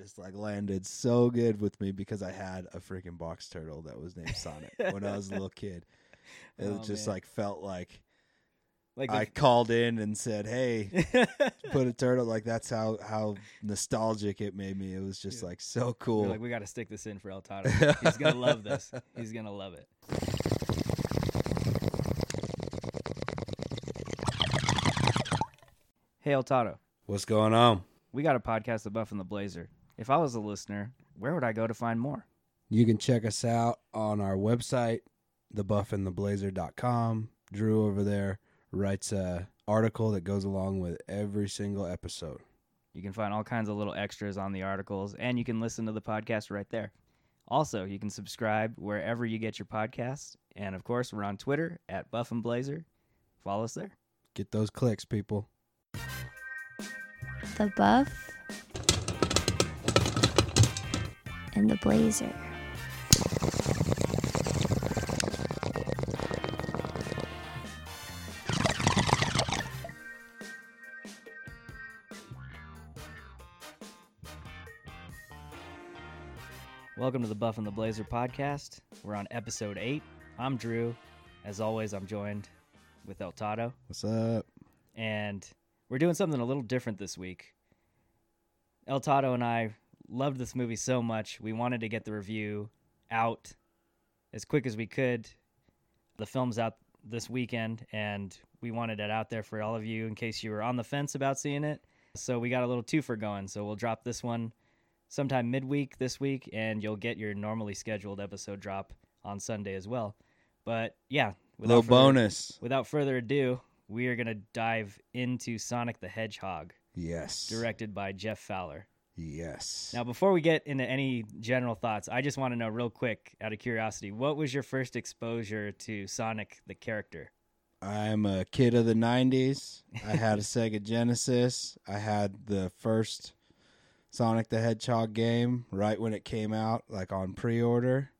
just like landed so good with me because I had a freaking box turtle that was named Sonic when I was a little kid. It Oh, just man. like felt like Like I if- called in and said, "Hey, put a turtle." Like that's how how nostalgic it made me. It was just Yeah. like so We're cool. like we got to stick this in for El Toddo. He's gonna love this. He's gonna love it. Hey El Toddo, What's going on? we got a podcast, The Buff and the Blazer. If I was a listener, where would I go to find more? You can check us out on our website, thebuffandtheblazer.com. Drew over there writes a article that goes along with every single episode. You can find all kinds of little extras on the articles, and you can listen to the podcast right there. Also, you can subscribe wherever you get your podcasts, and of course, we're on Twitter at Buff and Blazer. Follow us there. Get those clicks, people. the buff and the blazer. Welcome to the Buff and the Blazer podcast. We're on episode eight. I'm Drew. As always, I'm joined with El Toddo, What's up? and we're doing something a little different this week. El Toddo and I loved this movie so much, we wanted to get the review out as quick as we could. The film's out this weekend, and we wanted it out there for all of you in case you were on the fence about seeing it. So we got a little twofer going. So we'll drop this one sometime midweek this week, and you'll get your normally scheduled episode drop on Sunday as well. But yeah, Little further- bonus. Without further ado, we are going to dive into Sonic the Hedgehog, Yes. directed by Jeff Fowler. Yes. Now, before we get into any general thoughts, I just want to know real quick, out of curiosity, what was your first exposure to Sonic the character? I'm a kid of the 90s. I had a Sega Genesis. I had the first Sonic the Hedgehog game right when it came out, like on pre order.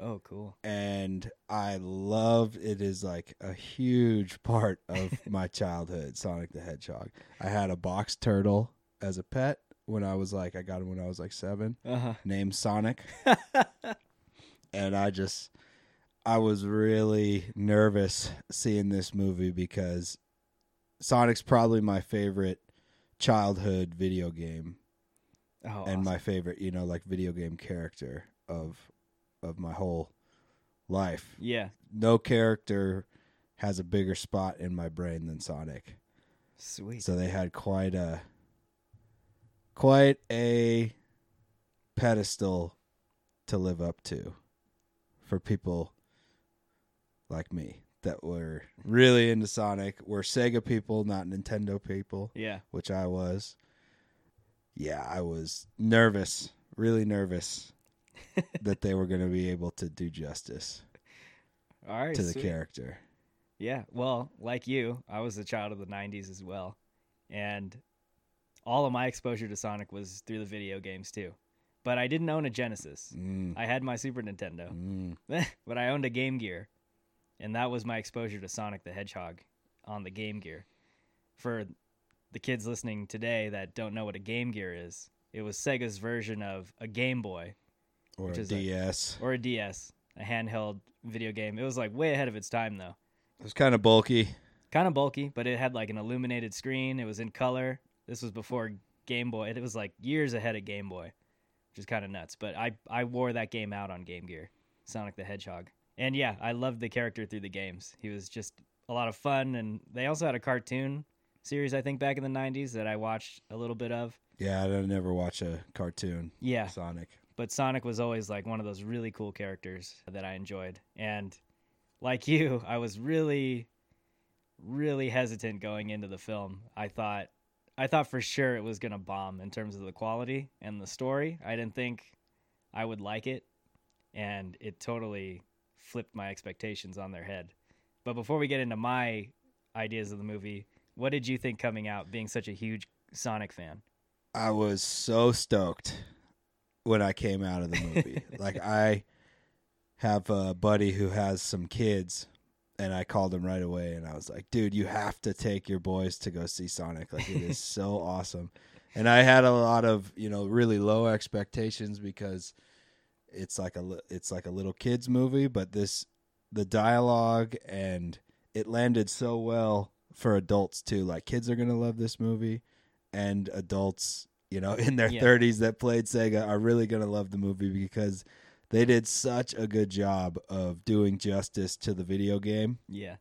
Oh, cool. And I loved it is like a huge part of my childhood, Sonic the Hedgehog. I had a box turtle as a pet when I was like I got him when I was like seven, uh-huh. named Sonic. and I just I was really nervous seeing this movie because Sonic's probably my favorite childhood video game oh, and awesome. my favorite, you know, like video game character of of my whole life. yeah, No character has a bigger spot in my brain than Sonic. sweet. So they had quite a quite a pedestal to live up to for people like me that were really into Sonic. We're Sega people, not Nintendo people, yeah, which I was. Yeah, I was nervous, really nervous that they were going to be able to do justice all right. to the sweet. character. Yeah, well, like you, I was a child of the 90s as well. And all of my exposure to Sonic was through the video games too. But I didn't own a Genesis. Mm, I had my Super Nintendo, mm. but I owned a Game Gear. And that was my exposure to Sonic the Hedgehog on the Game Gear. For the kids listening today that don't know what a Game Gear is, it was Sega's version of a Game Boy Or a is a- DS. or a DS, a handheld video game. It was like way ahead of its time though. It was kind of bulky. kind of bulky, but it had like an illuminated screen. It was in color. This was before Game Boy. It was like years ahead of Game Boy, which is kind of nuts. But I I wore that game out on Game Gear, Sonic the Hedgehog, and yeah, I loved the character through the games. He was just a lot of fun, and they also had a cartoon series I think back in the '90s that I watched a little bit of. Yeah, I don't never watch a cartoon. Yeah, Sonic. but Sonic was always like one of those really cool characters that I enjoyed. And like you, I was really really hesitant going into the film. I thought I thought for sure it was going to bomb in terms of the quality and the story. I didn't think I would like it and it totally flipped my expectations on their head. But before we get into my ideas of the movie, what did you think coming out being such a huge Sonic fan? I was so stoked when I came out of the movie. like I have a buddy who has some kids and I called him right away and I was like, "Dude, you have to take your boys to go see Sonic. Like it is so awesome." and I had a lot of you know really low expectations because it's like a it's like a little kids movie, but this the dialogue and it landed so well for adults too. Like kids are gonna love this movie, and adults you know in their Yeah. thirties that played Sega are really gonna love the movie because they did such a good job of doing justice to the video game yeah.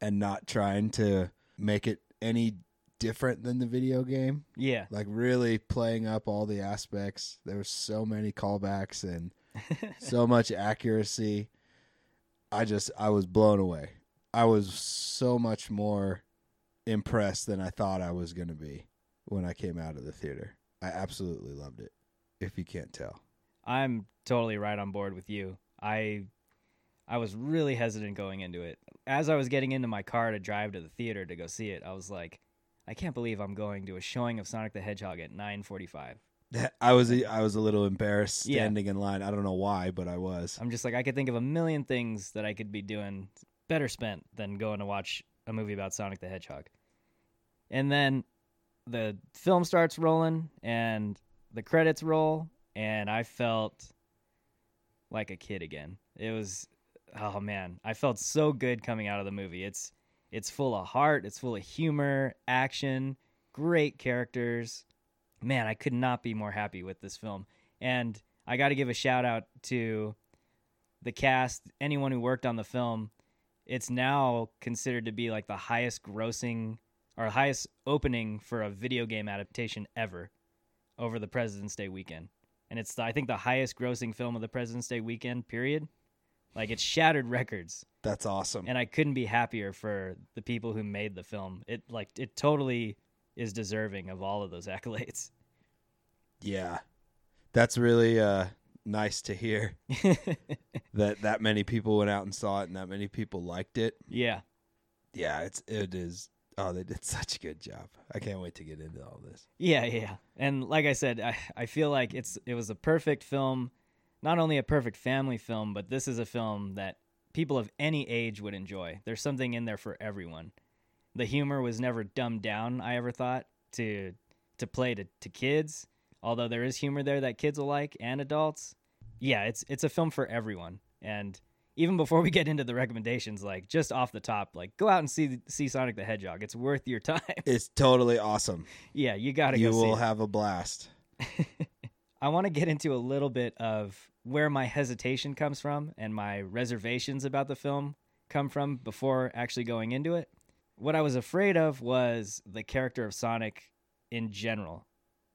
and not trying to make it any different than the video game Yeah. like really playing up all the aspects. There were so many callbacks and so much accuracy. I just I was blown away. I was so much more impressed than I thought I was going to be when I came out of the theater. I absolutely loved it. If you can't tell. I'm totally right on board with you. I I was really hesitant going into it. As I was getting into my car to drive to the theater to go see it, I was like, I can't believe I'm going to a showing of Sonic the Hedgehog at 9:45. I was I was a little embarrassed Yeah. standing in line. I don't know why, but I was. I'm just like I could think of a million things that I could be doing better spent than going to watch a movie about Sonic the Hedgehog. And then the film starts rolling and the credits roll and I felt like a kid again. It was oh man, I felt so good coming out of the movie. It's it's full of heart, it's full of humor, action, great characters. Man, I could not be more happy with this film. And I got to give a shout out to the cast, anyone who worked on the film. It's now considered to be like the highest grossing or highest opening for a video game adaptation ever over the President's Day weekend. And it's, the, I think, the highest grossing film of the President's Day weekend, period. Like, it shattered records. That's awesome. And I couldn't be happier for the people who made the film. It, like, it totally is deserving of all of those accolades. yeah. That's really uh nice to hear that that many people went out and saw it and that many people liked it. yeah. yeah, it's it is. Oh, they did such a good job. I can't wait to get into all this. Yeah, yeah. And like I said, I, I feel like it's it was a perfect film, not only a perfect family film, but this is a film that people of any age would enjoy. There's something in there for everyone. The humor was never dumbed down, I ever thought, to to play to, to kids. Although there is humor there that kids will like and adults. Yeah, it's it's a film for everyone. And even before we get into the recommendations, like just off the top, like go out and see see Sonic the Hedgehog. It's worth your time. It's totally awesome. yeah, you gotta You go see You will have a blast. I want to get into a little bit of where my hesitation comes from and my reservations about the film come from before actually going into it. What I was afraid of was the character of Sonic in general.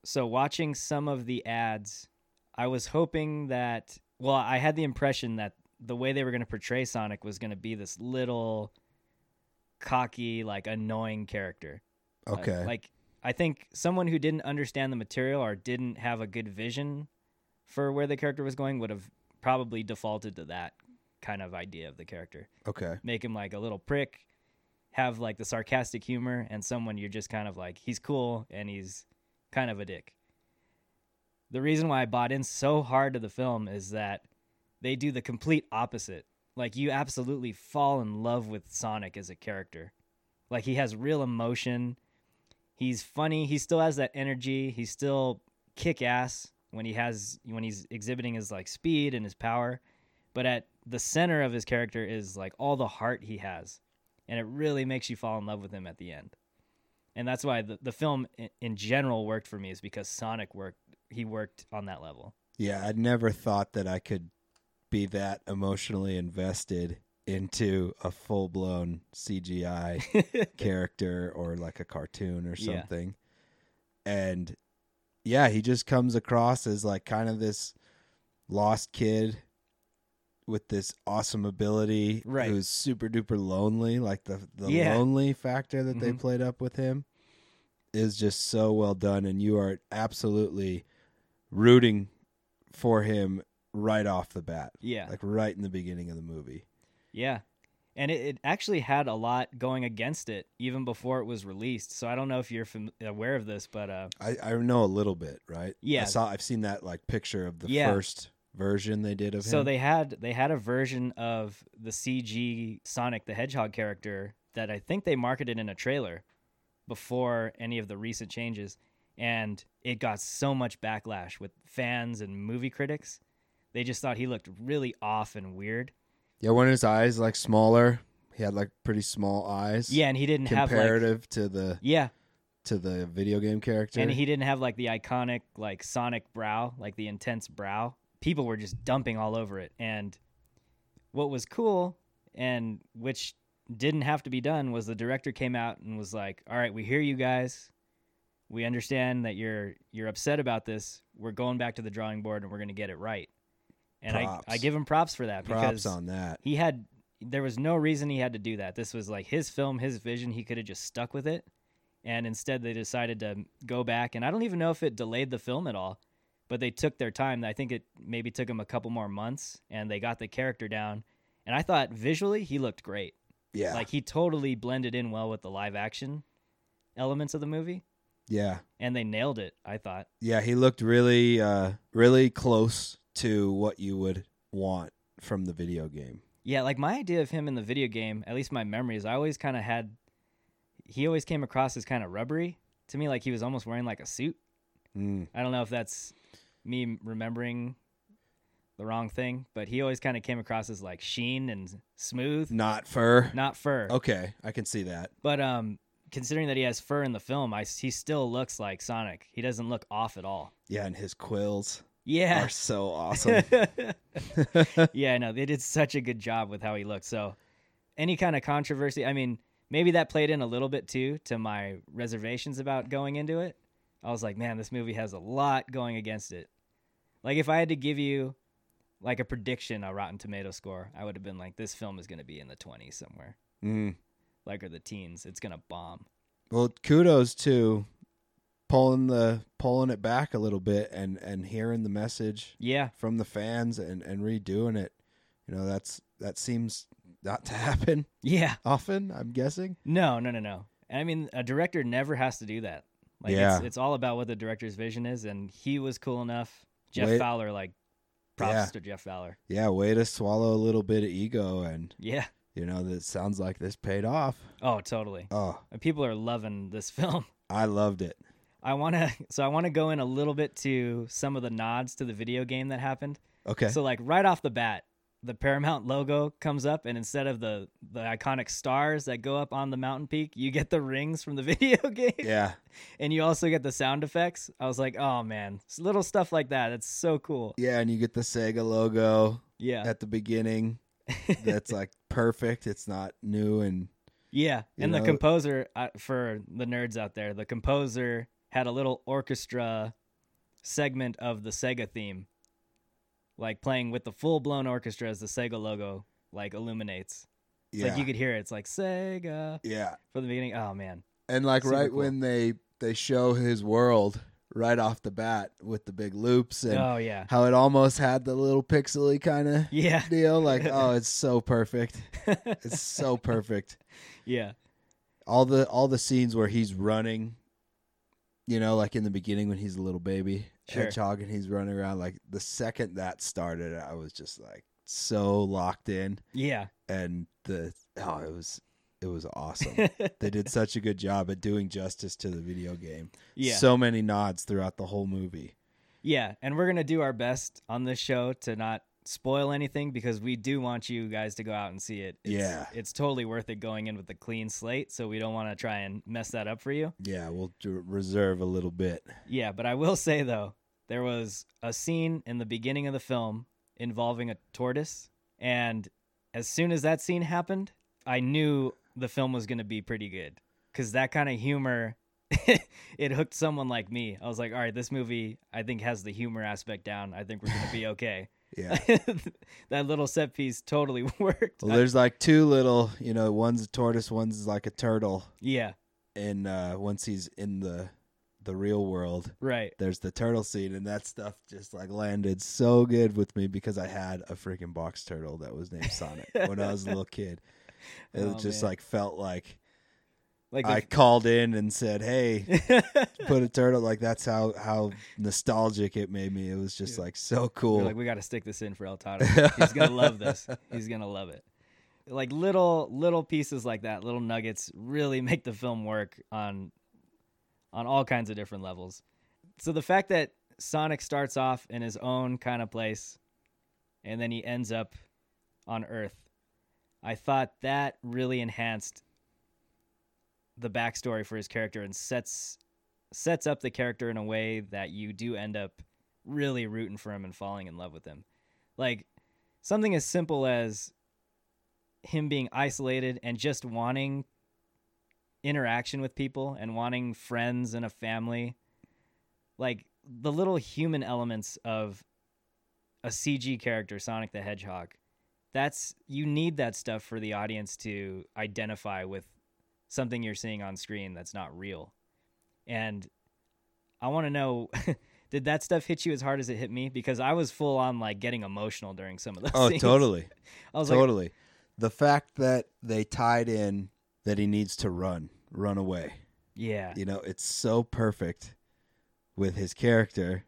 So, watching some of the ads, I was hoping that, well, I had the impression that the way they were going to portray Sonic was going to be this little cocky, like annoying character. Uh, Okay. like I think someone who didn't understand the material or didn't have a good vision for where the character was going would have probably defaulted to that kind of idea of the character. okay. Make him like a little prick, have like the sarcastic humor, and someone you're just kind of like he's cool and he's kind of a dick. The reason why I bought in so hard to the film is that they do the complete opposite. Like you absolutely fall in love with Sonic as a character. Like he has real emotion. He's funny. He still has that energy. He's still kick ass when he has when he's exhibiting his like speed and his power. But at the center of his character is like all the heart he has. And it really makes you fall in love with him at the end. And that's why the, the film in, in general worked for me is because Sonic worked he worked on that level. Yeah, I'd never thought that I could be that emotionally invested into a full blown CGI character or like a cartoon or Yeah. something. And yeah, he just comes across as like kind of this lost kid with this awesome ability Right. who's super duper lonely like the the Yeah. lonely factor that they Mhm. played up with him is just so well done and you are absolutely rooting for him right off the bat yeah. like right in the beginning of the movie Yeah. And it, it actually had a lot going against it even before it was released. So I don't know if you're fam- aware of this, but uh, I, I know a little bit, right? Yeah. I saw. I've seen that like picture of the Yeah. first version they did of so him. they had they had a version of the CG Sonic the Hedgehog character that I think they marketed in a trailer before any of the recent changes. and it got so much backlash with fans and movie critics. They just thought he looked really off and weird. Yeah, when his eyes like smaller, he had like pretty small eyes. Yeah, and he didn't have like comparative to the yeah, to the video game character. and he didn't have like the iconic like Sonic brow, like the intense brow. People were just dumping all over it. And what was cool and which didn't have to be done was the director came out and was like, "All right, we hear you guys. We understand that you're you're upset about this. We're going back to the drawing board and we're going to get it right." And I Props. I give him props for that props because on that. he had there was no reason he had to do that. This was like his film, his vision. He could have just stuck with it. And instead they decided to go back and I don't even know if it delayed the film at all, but they took their time. I think it maybe took them a couple more months and they got the character down. And I thought visually he looked great. Yeah, Like he totally blended in well with the live action elements of the movie yeah, and they nailed it, I thought. yeah. He looked really, uh, really close to what you would want from the video game. Yeah, like my idea of him in the video game, at least my memories, I always kind of had. He always came across as kind of rubbery to me, like he was almost wearing like a suit. Mm. I don't know if that's me remembering the wrong thing, but he always kind of came across as like sheen and smooth, Not fur. not fur. Okay, I can see that. But um, considering that he has fur in the film, I he still looks like Sonic. He doesn't look off at all. Yeah, and his quills Yeah, are so awesome. yeah, no, they did such a good job with how he looked. So, any kind of controversy, I mean, maybe that played in a little bit too to my reservations about going into it. I was like, man, this movie has a lot going against it. Like, if I had to give you like a prediction, a Rotten Tomato score, I would have been like, this film is going to be in the 20s somewhere, mm. like, or the teens. It's going to bomb. Well, kudos to pulling the pulling it back a little bit and and hearing the message Yeah. from the fans and and redoing it. You know, that's that seems not to happen Yeah. often. I'm guessing. No, no, no, no. And I mean, a director never has to do that. Like, Yeah. it's, it's all about what the director's vision is, and he was cool enough. Jeff Wait- Fowler, like, props Yeah. to Jeff Fowler. Yeah, way to swallow a little bit of ego, and Yeah. you know that sounds like this paid off. Oh, totally. Oh, And people are loving this film. I loved it. I want to, so I want to go in a little bit to some of the nods to the video game that happened. Okay. So, like, right off the bat, the Paramount logo comes up, and instead of the the iconic stars that go up on the mountain peak, you get the rings from the video game. yeah, and you also get the sound effects. I was like, oh man, s- little stuff like that. It's so cool. yeah, and you get the Sega logo Yeah, at the beginning. That's like perfect. It's not new and yeah. And the composer, uh, for the nerds out there, the composer had a little orchestra segment of the Sega theme, like playing with the full blown orchestra as the Sega logo like illuminates. It's yeah, like you could hear it. It's like Sega yeah. from the beginning. Oh man, And like Super right cool. when they they show his world right off the bat with the big loops and oh yeah, how it almost had the little pixely kind of yeah, deal. Like, oh, it's so perfect. It's so perfect. yeah, All the all the scenes where he's running, you know, like in the beginning when he's a little baby Sure. hedgehog and he's running around. Like the second that started, I was just like so locked in, yeah. and the oh, it was it was awesome. they did such a good job at doing justice to the video game. yeah. So many nods throughout the whole movie. Yeah, and we're gonna do our best on this show to not spoil anything because we do want you guys to go out and see it. It's, Yeah. it's totally worth it going in with a clean slate, so we don't want to try and mess that up for you. Yeah, we'll reserve a little bit. Yeah, but I will say though, there was a scene in the beginning of the film involving a tortoise, and as soon as that scene happened, I knew the film was gonna be pretty good because that kind of humor. it hooked someone like me. I was like, all right, this movie I think has the humor aspect down. I think we're gonna be okay. Yeah. that little set piece totally worked. Well, there's like two little, you know, one's a tortoise, one's like a turtle. yeah, And uh, once he's in the the real world, right. there's the turtle scene, and that stuff just like landed so good with me because I had a freaking box turtle that was named Sonic when I was a little kid. It Oh, just man. like felt like Like I called in and said, "Hey, put a turtle." Like that's how how nostalgic it made me. It was just Yeah. like so cool. like, we got to stick this in for El Toddo. He's gonna love this. He's gonna love it. Like little little pieces like that, little nuggets, really make the film work on on all kinds of different levels. So the fact that Sonic starts off in his own kind of place and then he ends up on Earth, I thought that really enhanced the backstory for his character and sets sets up the character in a way that you do end up really rooting for him and falling in love with him. Like something as simple as him being isolated and just wanting interaction with people and wanting friends and a family. Like the little human elements of a CG character, Sonic the Hedgehog. That's you need that stuff for the audience to identify with something you're seeing on screen that's not real. And I want to know did that stuff hit you as hard as it hit me because I was full on like getting emotional during some of those Oh, scenes. totally. I was like totally. the fact that they tied in that he needs to run, run away. yeah. You know, it's so perfect with his character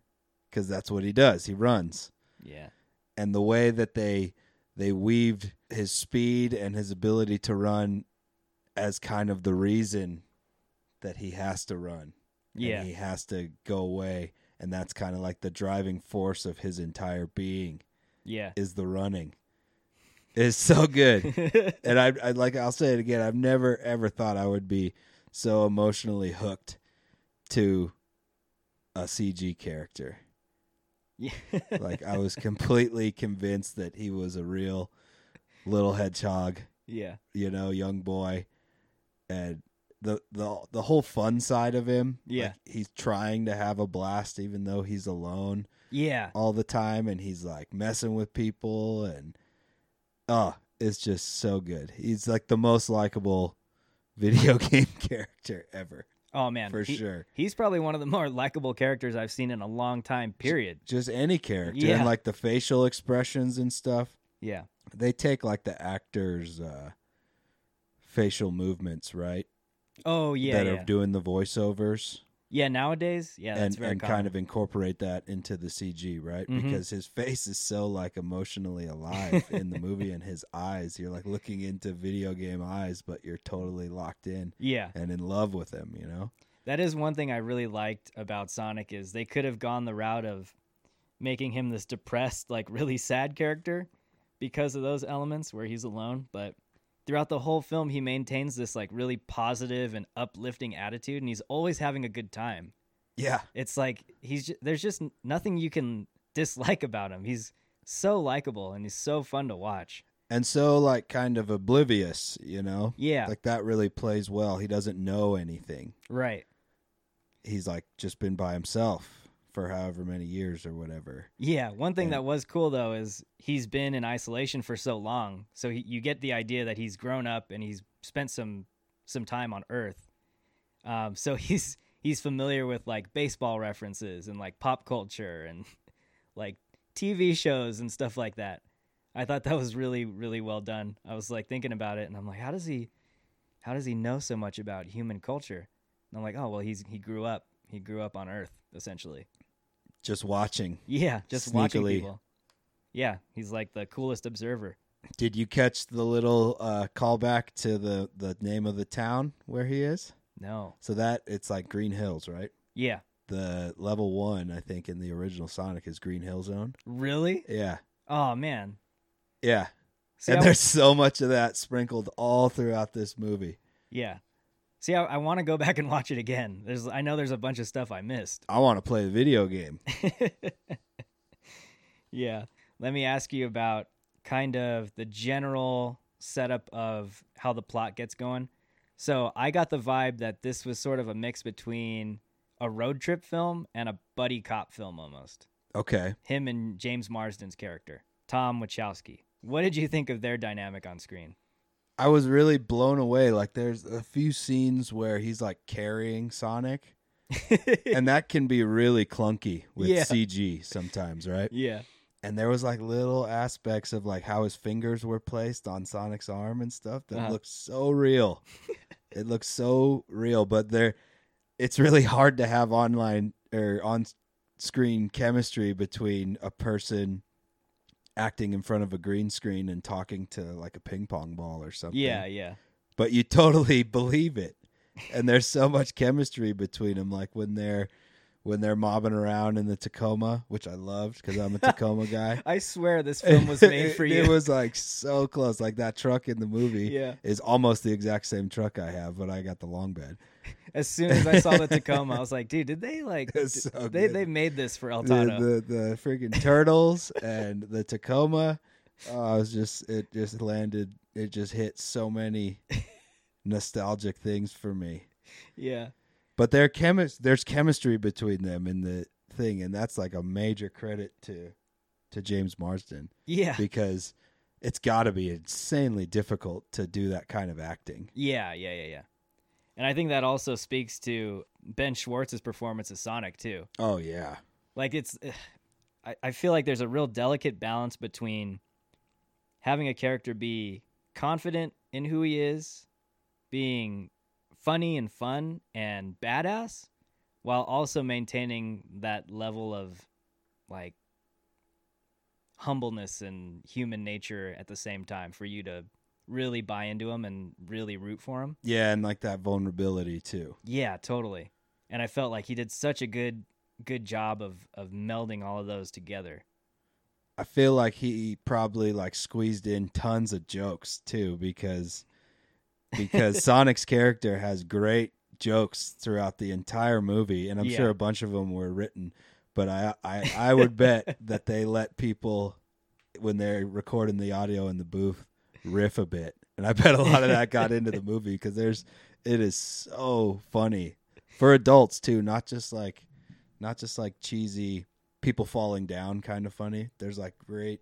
because that's what he does. He runs. Yeah. and the way that they they weaved his speed and his ability to run as kind of the reason that he has to run. and Yeah. he has to go away and that's kind of like the driving force of his entire being Yeah. is the running. It's so good. and I I like I'll say it again. I've never ever thought I would be so emotionally hooked to a CG character yeah. like I was completely convinced that he was a real little hedgehog, yeah. you know, young boy, and the the the whole fun side of him. Yeah. like, he's trying to have a blast even though he's alone Yeah. all the time, and he's like messing with people, and oh, it's just so good. He's like the most likable video game character ever, Oh man. for He- sure. He's probably one of the more likable characters I've seen in a long time, period. Just any character, Yeah. and like the facial expressions and stuff. Yeah. they take like the actors uh facial movements right Oh yeah. that yeah. are doing the voiceovers yeah, nowadays, yeah, that's and and common. kind of incorporate that into the cg right Mhm. because his face is so like emotionally alive in the movie and his eyes you're like looking into video game eyes but you're totally locked in Yeah. and in love with him you know That is one thing I really liked about Sonic is they could have gone the route of making him this depressed, like really sad character because of those elements where he's alone, but throughout the whole film he maintains this like really positive and uplifting attitude and he's always having a good time. yeah It's like he's ju- there's just nothing you can dislike about him. He's so likable and he's so fun to watch. and so like kind of oblivious you know Yeah. like that really plays well he doesn't know anything right. he's like just been by himself for however many years or whatever. Yeah, one thing And- that was cool though is he's been in isolation for so long, so he, you get the idea that he's grown up and he's spent some some time on Earth. Um, so he's he's familiar with like baseball references and like pop culture and like TV shows and stuff like that. I thought that was really really well done. I was like thinking about it and I'm like, how does he how does he know so much about human culture? And I'm like, oh well, he's he grew up he grew up on Earth essentially. Just watching. Yeah, just watching Sneakily. people. Yeah, he's like the coolest observer. Did you catch the little uh, callback to the the name of the town where he is? No. So that it's like Green Hills, right? Yeah. The level one, I think, in the original Sonic is Green Hill Zone. Really? Yeah, Oh man. yeah. See, and there's so much of that sprinkled all throughout this movie. yeah. See, I, I want to go back and watch it again. There's, I know there's a bunch of stuff I missed. I want to play the video game. yeah. Let me ask you about kind of the general setup of how the plot gets going. So I got the vibe that this was sort of a mix between a road trip film and a buddy cop film almost. Okay. him and James Marsden's character, Tom Wachowski. What did you think of their dynamic on screen? I was really blown away. Like, there's a few scenes where he's like carrying Sonic, and that can be really clunky with Yeah. CG sometimes, right? yeah. and there was like little aspects of like how his fingers were placed on Sonic's arm and stuff that Uh-huh. looked so real. it looks so real, but there it's really hard to have online or on screen chemistry between a person acting in front of a green screen and talking to like a ping pong ball or something. Yeah, yeah. But you totally believe it. and there's so much chemistry between them. Like when they're when they're mobbing around in the Tacoma, which I loved because I'm a Tacoma guy. I swear this film was made for you. It was like so close. Like that truck in the movie Yeah. is almost the exact same truck I have, but I got the long bed. As soon as I saw the Tacoma, I was like, dude, did they like so they good. they made this for El The, Tano. the the freaking turtles and the Tacoma. Oh, I was just it just landed. It just hit so many nostalgic things for me. yeah. But there chemis- there's chemistry between them in the thing, and that's like a major credit to to James Marsden Yeah. because it's got to be insanely difficult to do that kind of acting. Yeah, yeah, yeah, yeah. And I think that also speaks to Ben Schwartz's performance as Sonic too. Oh yeah, Like it's I, I feel like there's a real delicate balance between having a character be confident in who he is, being funny and fun and badass, while also maintaining that level of like humbleness and human nature at the same time for you to really buy into him and really root for him. yeah, and like that vulnerability too. Yeah, totally. And I felt like he did such a good good job of of melding all of those together. I feel like he probably like squeezed in tons of jokes too because because Sonic's character has great jokes throughout the entire movie and I'm Yeah. sure a bunch of them were written but I I I would bet that they let people when they're recording the audio in the booth riff a bit and I bet a lot of that got into the movie because there's it is so funny for adults too not just like not just like cheesy people falling down kind of funny. There's like great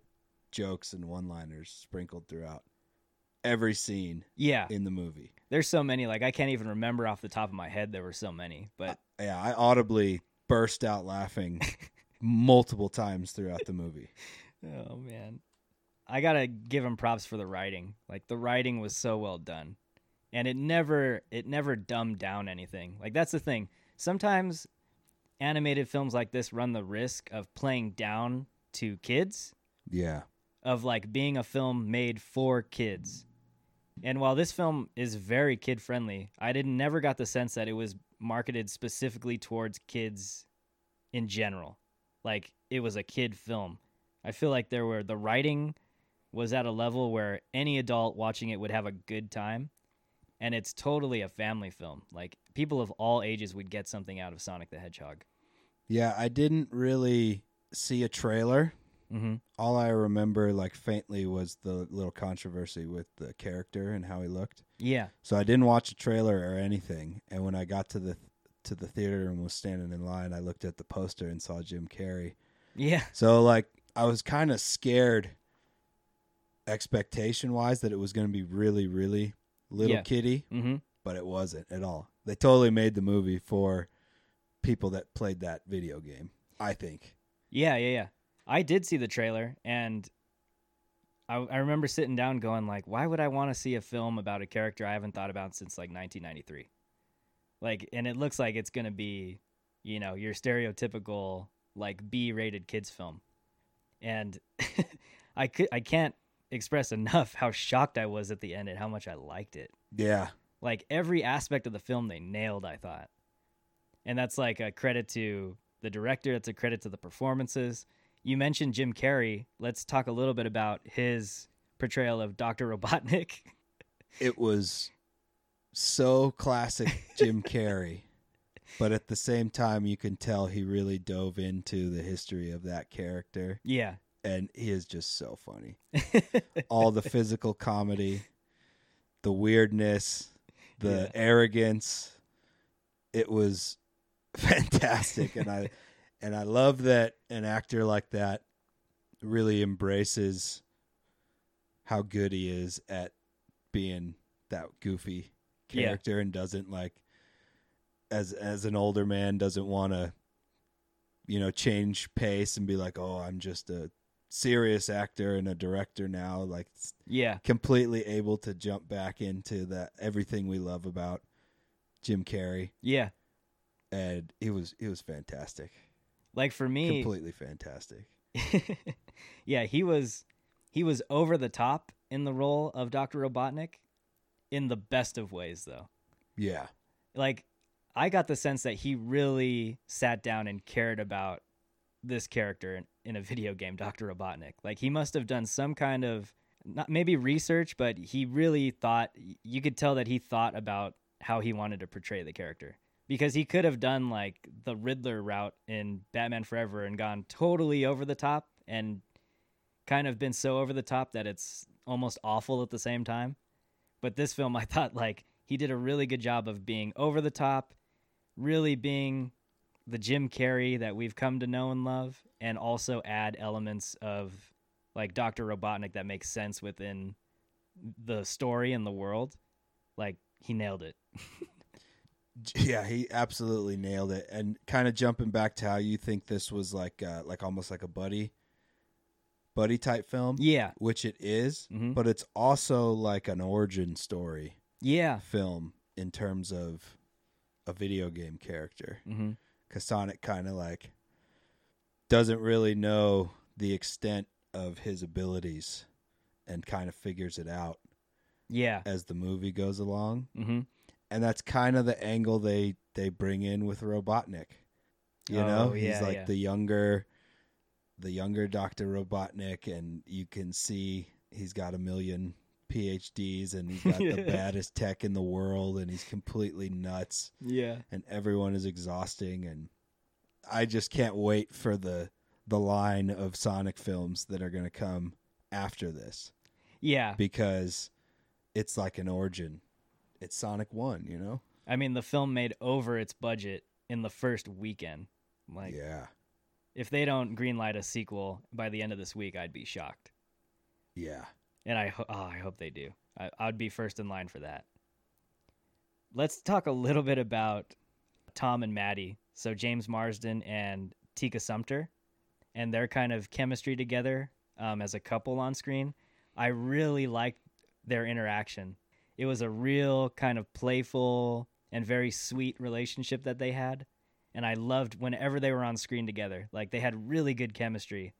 jokes and one-liners sprinkled throughout every scene Yeah, in the movie. there's so many. Like I can't even remember off the top of my head. There were so many, but Yeah, I audibly burst out laughing multiple times throughout the movie. oh man, I gotta give him props for the writing. Like the writing was so well done, and it never it never dumbed down anything. Like that's the thing. Sometimes animated films like this run the risk of playing down to kids Yeah. of like being a film made for kids. And while this film is very kid friendly, I didn't never got the sense that it was marketed specifically towards kids in general. Like it was a kid film. I feel like there were the writing was at a level where any adult watching it would have a good time. And it's totally a family film. Like people of all ages would get something out of Sonic the Hedgehog. Yeah, I didn't really see a trailer. Mm-hmm. All I remember like faintly was the little controversy with the character and how he looked. Yeah. So I didn't watch a trailer or anything. And when I got to the to the theater and was standing in line, I looked at the poster and saw Jim Carrey. Yeah. So like I was kind of scared expectation wise that it was going to be really really little Yeah. kitty, Mm-hmm. but it wasn't at all. They totally made the movie for people that played that video game, I think. Yeah, yeah, yeah. I did see the trailer, and I, I remember sitting down going like, "Why would I want to see a film about a character I haven't thought about since like 1993?" Like, and it looks like it's gonna be, you know, your stereotypical like B-rated kids film, and I could I can't express enough how shocked I was at the end and how much I liked it Yeah. like every aspect of the film they nailed i thought and that's like a credit to the director it's a credit to the performances you mentioned jim carrey let's talk a little bit about his portrayal of dr robotnik It was so classic Jim Carrey. But at the same time you can tell he really dove into the history of that character yeah and he is just so funny. all the physical comedy, the weirdness, the Yeah. arrogance. It was fantastic and I and I love that an actor like that really embraces how good he is at being that goofy Yeah. character and doesn't like as as an older man doesn't want to you know change pace and be like oh I'm just a serious actor and a director now like yeah. completely able to jump back into that everything we love about Jim Carrey. Yeah. And it was it was fantastic like for me completely fantastic yeah he was he was over the top in the role of dr robotnik in the best of ways though yeah like I got the sense that he really sat down and cared about this character in, in a video game, Dr. Robotnik. Like he must have done some kind of not maybe research, but he really thought you could tell that he thought about how he wanted to portray the character. Because he could have done like the Riddler route in Batman Forever and gone totally over the top and kind of been so over the top that it's almost awful at the same time. But this film, I thought like he did a really good job of being over the top, really being the Jim Carrey that we've come to know and love, and also add elements of like Dr. Robotnik that makes sense within the story and the world. Like he nailed it. Yeah, he absolutely nailed it. And kind of jumping back to how you think this was like uh, like almost like a buddy buddy type film, Yeah. which it is, Mhm. but it's also like an origin story Yeah. film in terms of a video game character. Mm-hmm. Cuz Sonic kind of like doesn't really know the extent of his abilities and kind of figures it out Yeah. as the movie goes along. Mm-hmm. And that's kind of the angle they they bring in with Robotnik. You Oh, know, yeah, he's like yeah. the younger, the younger Doctor Robotnik, and you can see he's got a million PhDs and he's got the baddest tech in the world, and he's completely nuts, Yeah. and everyone is exhausting, and I just can't wait for the the line of Sonic films that are going to come after this Yeah. because it's like an origin. It's Sonic One, you know. I mean, the film made over its budget in the first weekend. Like, yeah, if they don't greenlight a sequel by the end of this week, I'd be shocked. yeah. And I, ho- oh, I hope they do. I, I'd be first in line for that. Let's talk a little bit about Tom and Maddie. So James Marsden and Tika Sumter, and their kind of chemistry together um, as a couple on screen. I really liked their interaction. It was a real kind of playful and very sweet relationship that they had, and I loved whenever they were on screen together. Like they had really good chemistry.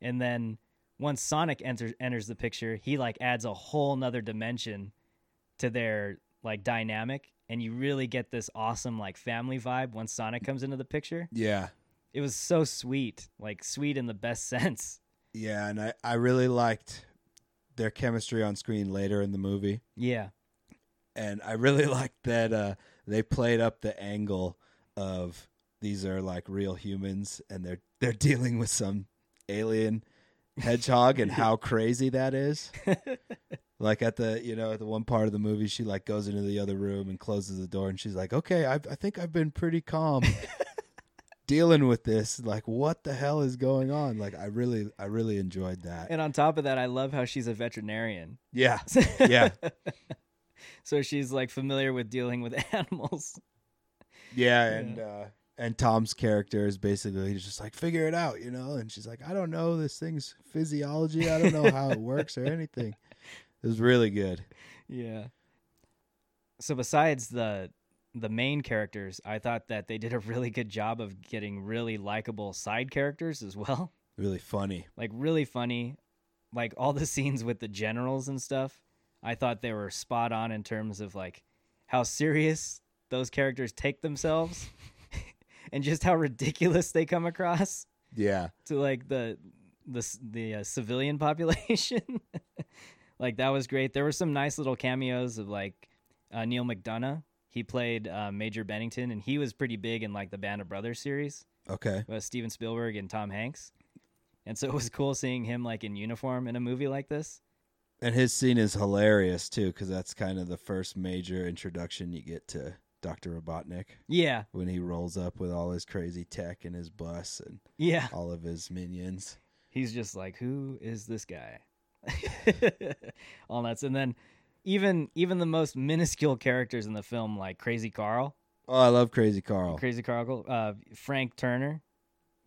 And then once Sonic enters enters the picture, he like adds a whole nother dimension to their like dynamic, and you really get this awesome like family vibe once Sonic comes into the picture. Yeah. It was so sweet, like sweet in the best sense. Yeah, and I, I really liked their chemistry on screen later in the movie. Yeah, And I really liked that uh, they played up the angle of these are like real humans and they're they're dealing with some alien hedgehog and how crazy that is. like at the you know at the one part of the movie she like goes into the other room and closes the door and she's like okay i i think i've been pretty calm dealing with this like what the hell is going on like i really i really enjoyed that and on top of that, I love how she's a veterinarian. yeah Yeah. so she's like familiar with dealing with animals. yeah and uh and tom's character is basically he's just like figure it out you know and she's like i don't know this thing's physiology i don't know how it works or anything it was really good Yeah. So besides the the main characters, I thought that they did a really good job of getting really likable side characters as well. really funny Like really funny. Like all the scenes with the generals and stuff, I thought they were spot on in terms of like how serious those characters take themselves and just how ridiculous they come across yeah to like the the the uh, civilian population. like that was great. There were some nice little cameos of like uh, Neal McDonough. He played uh, Major Bennington, and he was pretty big in like the Band of Brothers series okay with Steven Spielberg and Tom Hanks. And so it was cool seeing him like in uniform in a movie like this. And his scene is hilarious too, because that's kind of the first major introduction you get to Doctor Robotnik Yeah, when he rolls up with all his crazy tech and his bus and yeah. all of his minions. He's just like, who is this guy? All nuts. And then even even the most minuscule characters in the film, like Crazy Carl, Oh, I love Crazy Carl. Crazy Carl, uh, Frank Turner.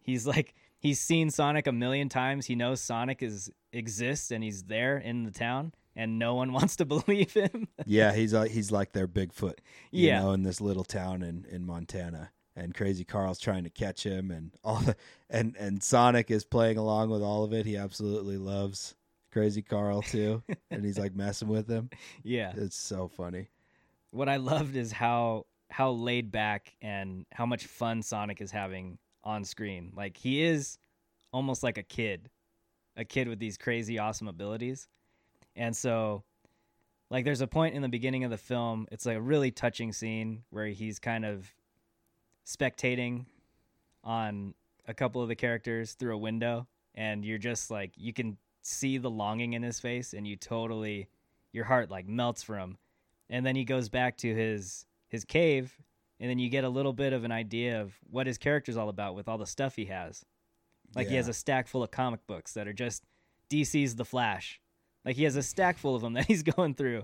He's like he's seen Sonic a million times. He knows Sonic is exists and he's there in the town, and no one wants to believe him. yeah, he's like he's like their Bigfoot, you Yeah. know, in this little town in in Montana. And Crazy Carl's trying to catch him, and all the and and Sonic is playing along with all of it. He absolutely loves Crazy Carl too, and he's like messing with him. yeah. It's so funny. What I loved is how how laid back and how much fun Sonic is having on screen. Like he is almost like a kid, a kid with these crazy awesome abilities. And so like there's a point in the beginning of the film, it's like a really touching scene where he's kind of spectating on a couple of the characters through a window and you're just like you can see the longing in his face and you totally your heart like melts for him and then he goes back to his his cave and then you get a little bit of an idea of what his character's all about with all the stuff he has like he has a stack full of comic books that are just DC's The Flash. Like he has a stack full of them that he's going through.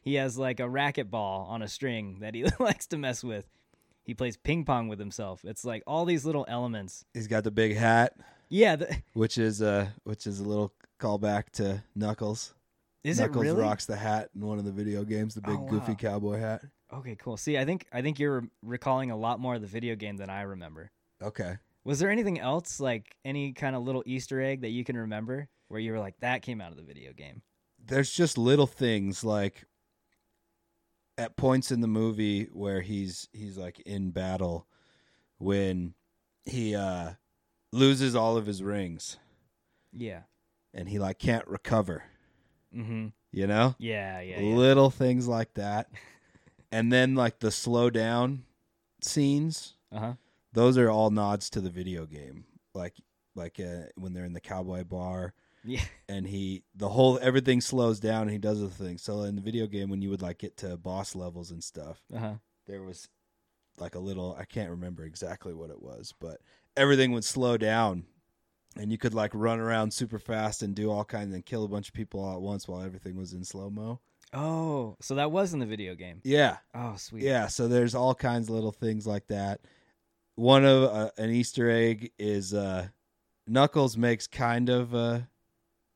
He has like a racquetball on a string that he likes to mess with. He plays ping pong with himself. It's like all these little elements. He's got the big hat, Yeah, the, which is uh which is a little callback to Knuckles. is Knuckles it really? rocks the hat in one of the video games, the big Oh, goofy cowboy hat. Okay, cool. See, I think I think you're recalling a lot more of the video game than I remember. Okay. Was there anything else like any kind of little Easter egg that you can remember where you were like that came out of the video game? There's just little things like at points in the movie where he's he's like in battle when he uh loses all of his rings Yeah. And he like can't recover, Mhm. you know? Yeah, yeah, yeah. little things like that and then like the slow down scenes Uh-huh. those are all nods to the video game like like uh, when they're in the cowboy bar Yeah. and he the whole everything slows down and he does the thing so in the video game when you would like get to boss levels and stuff Uh-huh. there was like a little i can't remember exactly what it was but everything would slow down and you could like run around super fast and do all kinds and kill a bunch of people all at once while everything was in slow mo Oh, so that was in the video game. yeah Oh, sweet. Yeah, so there's all kinds of little things like that. One of uh, an Easter egg is uh, Knuckles makes kind of a,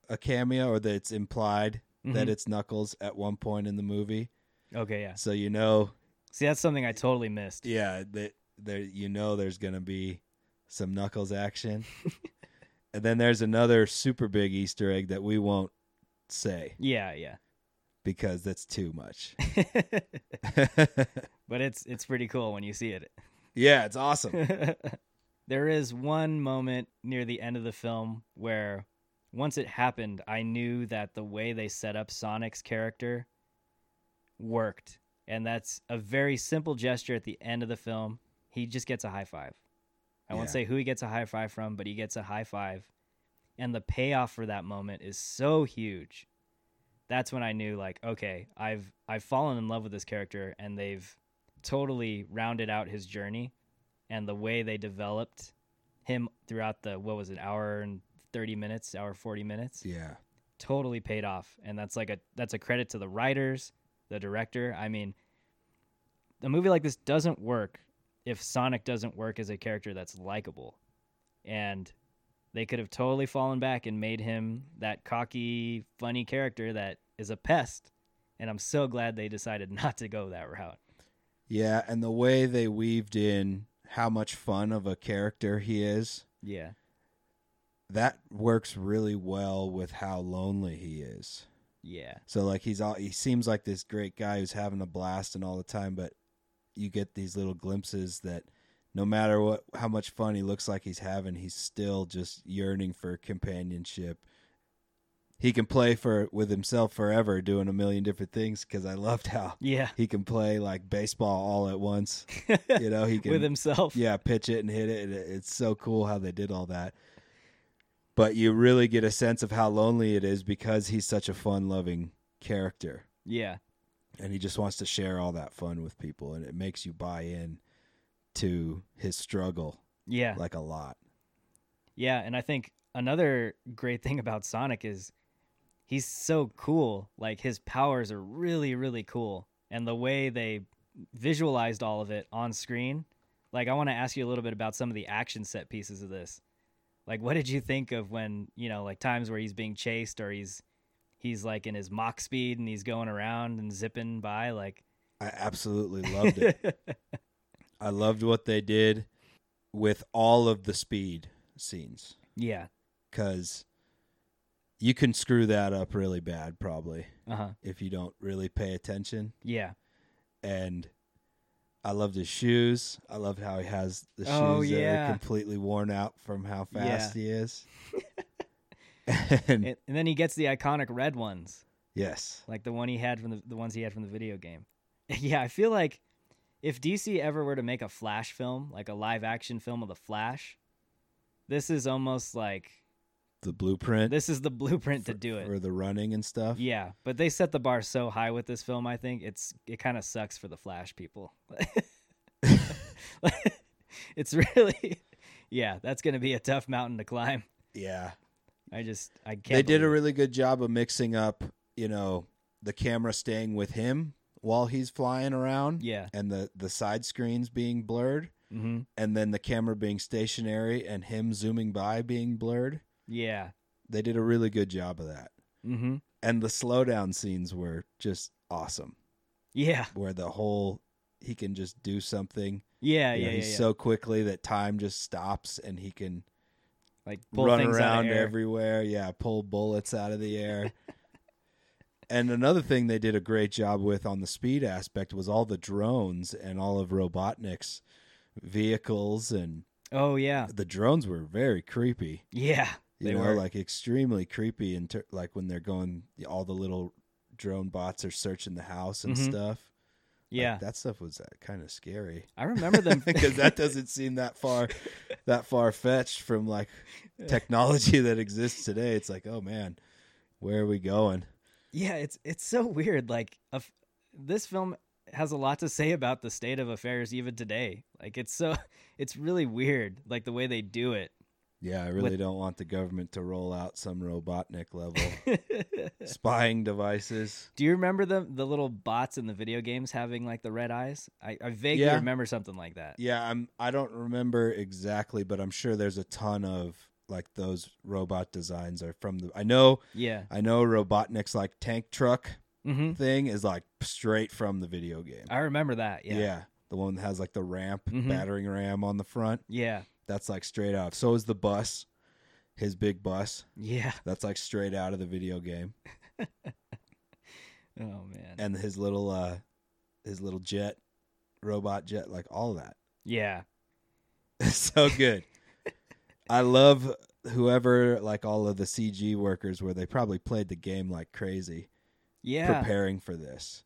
a cameo, or that it's implied that Mhm. it's Knuckles at one point in the movie. Okay, yeah. So you know, See, that's something I totally missed. yeah, that there you know there's gonna be some Knuckles action, and then there's another super big Easter egg that we won't say Yeah, yeah. because that's too much. but it's it's pretty cool when you see it. yeah, it's awesome. there is one moment near the end of the film where once it happened, I knew that the way they set up Sonic's character worked. And that's a very simple gesture at the end of the film. He just gets a high five. I won't say who he gets a high five from, but he gets a high five. And the payoff for that moment is so huge. That's when I knew like, okay, I've I've fallen in love with this character and they've totally rounded out his journey and the way they developed him throughout the what was it hour and 30 minutes hour 40 minutes? Yeah, totally paid off. And that's like a that's a credit to the writers the director. I mean a movie like this doesn't work if sonic doesn't work as a character that's likable. And they could have totally fallen back and made him that cocky funny character that is a pest. And i'm so glad they decided not to go that route. Yeah, and the way they weaved in how much fun of a character he is, yeah. that works really well with how lonely he is. yeah. So like he's all he seems like this great guy who's having a blast and all the time, but you get these little glimpses that no matter what how much fun he looks like he's having, he's still just yearning for companionship. He can play for with himself forever doing a million different things cuz I loved how yeah he can play like baseball all at once. You know, he can with himself yeah, pitch it and hit it. and it- It's so cool how they did all that. But you really get a sense of how lonely it is because he's such a fun-loving character, yeah and he just wants to share all that fun with people, and it makes you buy in to his struggle yeah like a lot. Yeah, and I think another great thing about Sonic is he's so cool. Like his powers are really, really cool. And the way they visualized all of it on screen. Like I want to ask you a little bit about some of the action set pieces of this. Like what did you think of when, you know, like times where he's being chased or he's he's like in his Mach speed and he's going around and zipping by like I absolutely loved it. I loved what they did with all of the speed scenes yeah. because you can screw that up really bad, probably Uh-huh. if you don't really pay attention. Yeah. and I loved his shoes. I loved how he has the shoes Oh, that are completely worn out from how fast he is. and And, then he gets the iconic red ones, yes, like the one he had from the the ones he had from the video game. yeah, I feel like if DC ever were to make a Flash film, like a live action film of the Flash, this is almost like the blueprint this is the blueprint to do it. for the running and stuff. Yeah, but they set the bar so high with this film. I think it's it kind of sucks for the Flash people. it's really, yeah, that's gonna be a tough mountain to climb. Yeah. I just I can't. They did a really good job of mixing up, you know, the camera staying with him while he's flying around yeah. and the the side screens being blurred hmm and then the camera being stationary and him zooming by being blurred. Yeah. They did a really good job of that. hmm And the slowdown scenes were just awesome. Yeah. Where the whole he can just do something Yeah. you Yeah. know, yeah, he's yeah. so quickly that time just stops and he can like pull run things out around everywhere. Yeah, pull bullets out of the air. and another thing they did a great job with on the speed aspect was all the drones and all of Robotnik's vehicles and Oh yeah. the drones were very creepy. Yeah. You They know, were. like extremely creepy and ter- like when they're going all the little drone bots are searching the house and Mhm. stuff. Like, Yeah. that stuff was uh, kind of scary I remember them because that doesn't seem that far that far fetched from like technology that exists today. It's like, oh man, where are we going? Yeah, it's it's so weird. Like, a f- this film has a lot to say about the state of affairs even today. Like, it's so it's really weird, like the way they do it. Yeah, I really don't want the government to roll out some Robotnik level spying devices. do you remember the the little bots in the video games having like the red eyes? I, I vaguely Yeah. remember something like that. Yeah, I'm. I don't remember exactly, but I'm sure there's a ton of like those robot designs are from the. I know. Yeah. I know Robotnik's like tank truck hmm thing is like straight from the video game. I remember that. Yeah. yeah. the one that has like the ramp, Mhm. battering ram on the front. Yeah. That's like straight out. So is the bus, his big bus. Yeah. That's like straight out of the video game. Oh man. And his little uh his little jet, robot jet, like all that. yeah. So good. I love whoever like all of the CG workers where they probably played the game like crazy Yeah. preparing for this.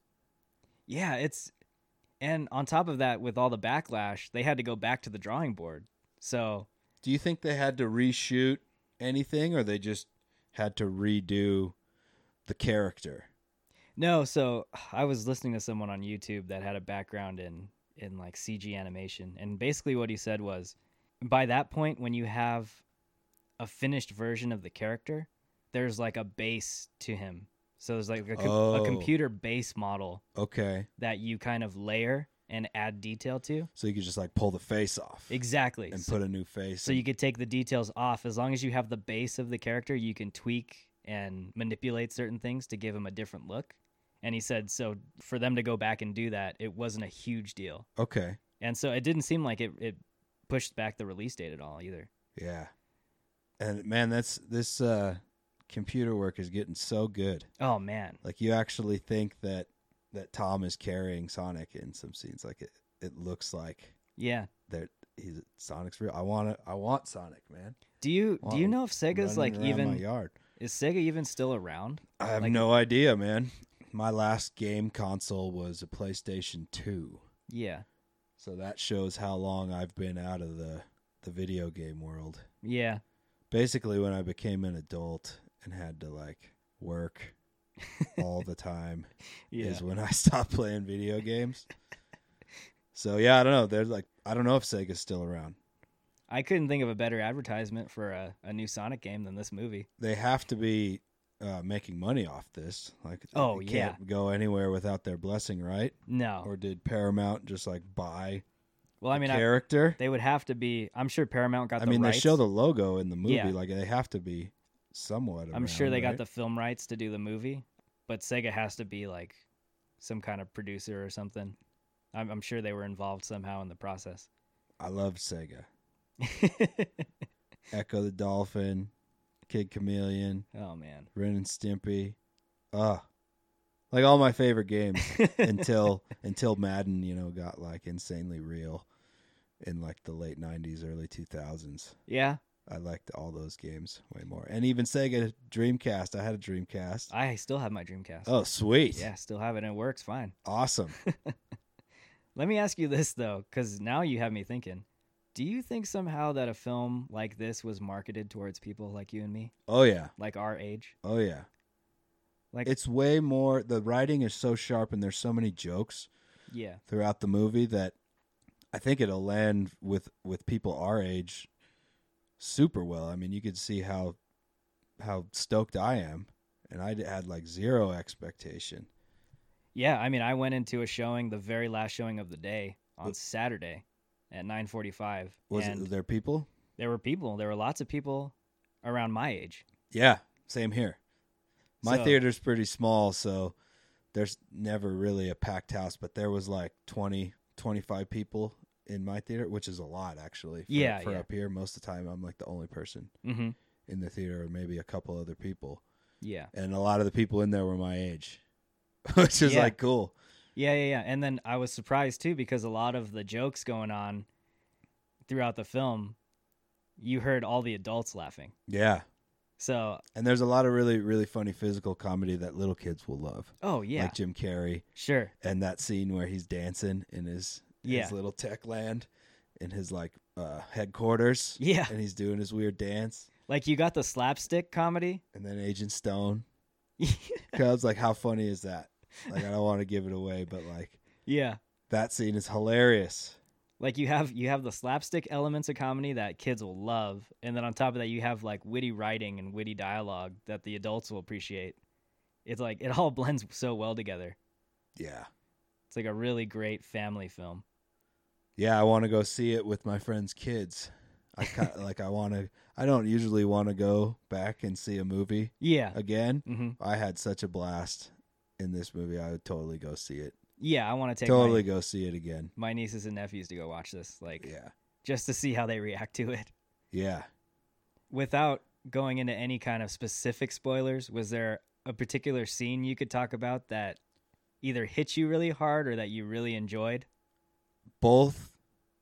Yeah, it's and on top of that with all the backlash, they had to go back to the drawing board. So, Do you think they had to reshoot anything or they just had to redo the character? No, so I was listening to someone on YouTube that had a background in in like CG animation, and basically what he said was, by that point, when you have a finished version of the character, there's like a base to him. So there's like a, com- a Oh. computer base model Okay. that you kind of layer and add detail to. So you could just like pull the face off Exactly. and So- put a new face. So you could take the details off as long as you have the base of the character, you can tweak and manipulate certain things to give him a different look. And he said so for them to go back and do that, it wasn't a huge deal. Okay. And so it didn't seem like it, it pushed back the release date at all either. Yeah. And man, that's this uh computer work is getting so good. Oh man. Like you actually think that that Tom is carrying Sonic in some scenes. Like it, it looks like Yeah. that he's Sonic's real. I want to. I want Sonic, man. Do you do you know if Sega's like even yard. is Sega even still around? I have like- no idea, man. My last game console was a PlayStation Two, Yeah. so that shows how long I've been out of the the video game world. Yeah. Basically, when I became an adult and had to like work all the time, Yeah. is when I stop playing video games. so yeah, I don't know. There's like I don't know if Sega's still around. I couldn't think of a better advertisement for a, a new Sonic game than this movie. They have to be uh, making money off this. Like, Oh, it yeah. can't go anywhere without their blessing, right? No. Or did Paramount just like buy well, I mean, I, character? they would have to be. I'm sure Paramount got I mean, rights. they show the logo in the movie. Yeah. Like they have to be somewhat. I'm sure they got the film rights to do the movie, but Sega has to be like some kind of producer or something. I'm, I'm sure they were involved somehow in the process. I love Sega. Ecco the Dolphin, Kid Chameleon, oh man, Ren and Stimpy. Ah, like all my favorite games until until Madden, you know, got like insanely real in like the late '90s, early 2000s. Yeah, I liked all those games way more, and even Sega Dreamcast. I had a Dreamcast. I still have my Dreamcast. Oh, sweet! Yeah, still have it and it works fine. awesome. Let me ask you this though, because now you have me thinking. Do you think somehow that a film like this was marketed towards people like you and me, Oh yeah, like our age? oh yeah. Like, It's way more. The writing is so sharp, and there's so many jokes yeah, throughout the movie that I think it'll land with with people our age super well. I mean, you could see how how stoked I am, and I had like zero expectation. yeah. I mean, I went into a showing, the very last showing of the day on What- Saturday at 9:45, Was it there people? there were people. There were lots of people around my age. Yeah, same here. My So- theater's pretty small, so there's never really a packed house, but there was like 20, 25 people in my theater, which is a lot actually. For, Yeah, for yeah. up here, most of the time I'm like the only person Mm-hmm. in the theater, or maybe a couple other people, Yeah. and a lot of the people in there were my age, which is Yeah. like cool. Yeah, yeah, yeah. And then I was surprised too because a lot of the jokes going on throughout the film, you heard all the adults laughing. Yeah, So, and there's a lot of really, really funny physical comedy that little kids will love, oh yeah, like Jim Carrey. sure. and that scene where he's dancing in his Yeah. his little tech land in his like uh headquarters Yeah. and he's doing his weird dance Like you got the slapstick comedy. and then agent stone Cubs like how funny is that like i don't want to give it away but like yeah. that scene is hilarious Like you have you have the slapstick elements of comedy that kids will love, and then on top of that you have like witty writing and witty dialogue that the adults will appreciate. It's like it all blends so well together. yeah It's like a really great family film. Yeah i want to go see it with my friends kids. I kind like i want to i don't usually want to go back and see a movie Yeah. again. Hmm i had such a blast in this movie i would totally go see it. Yeah, I want to take totally my, go see it again. my nieces and nephews to go watch this, like yeah. just to see how they react to it. yeah. Without going into any kind of specific spoilers, was there a particular scene you could talk about that either hit you really hard or that you really enjoyed? Both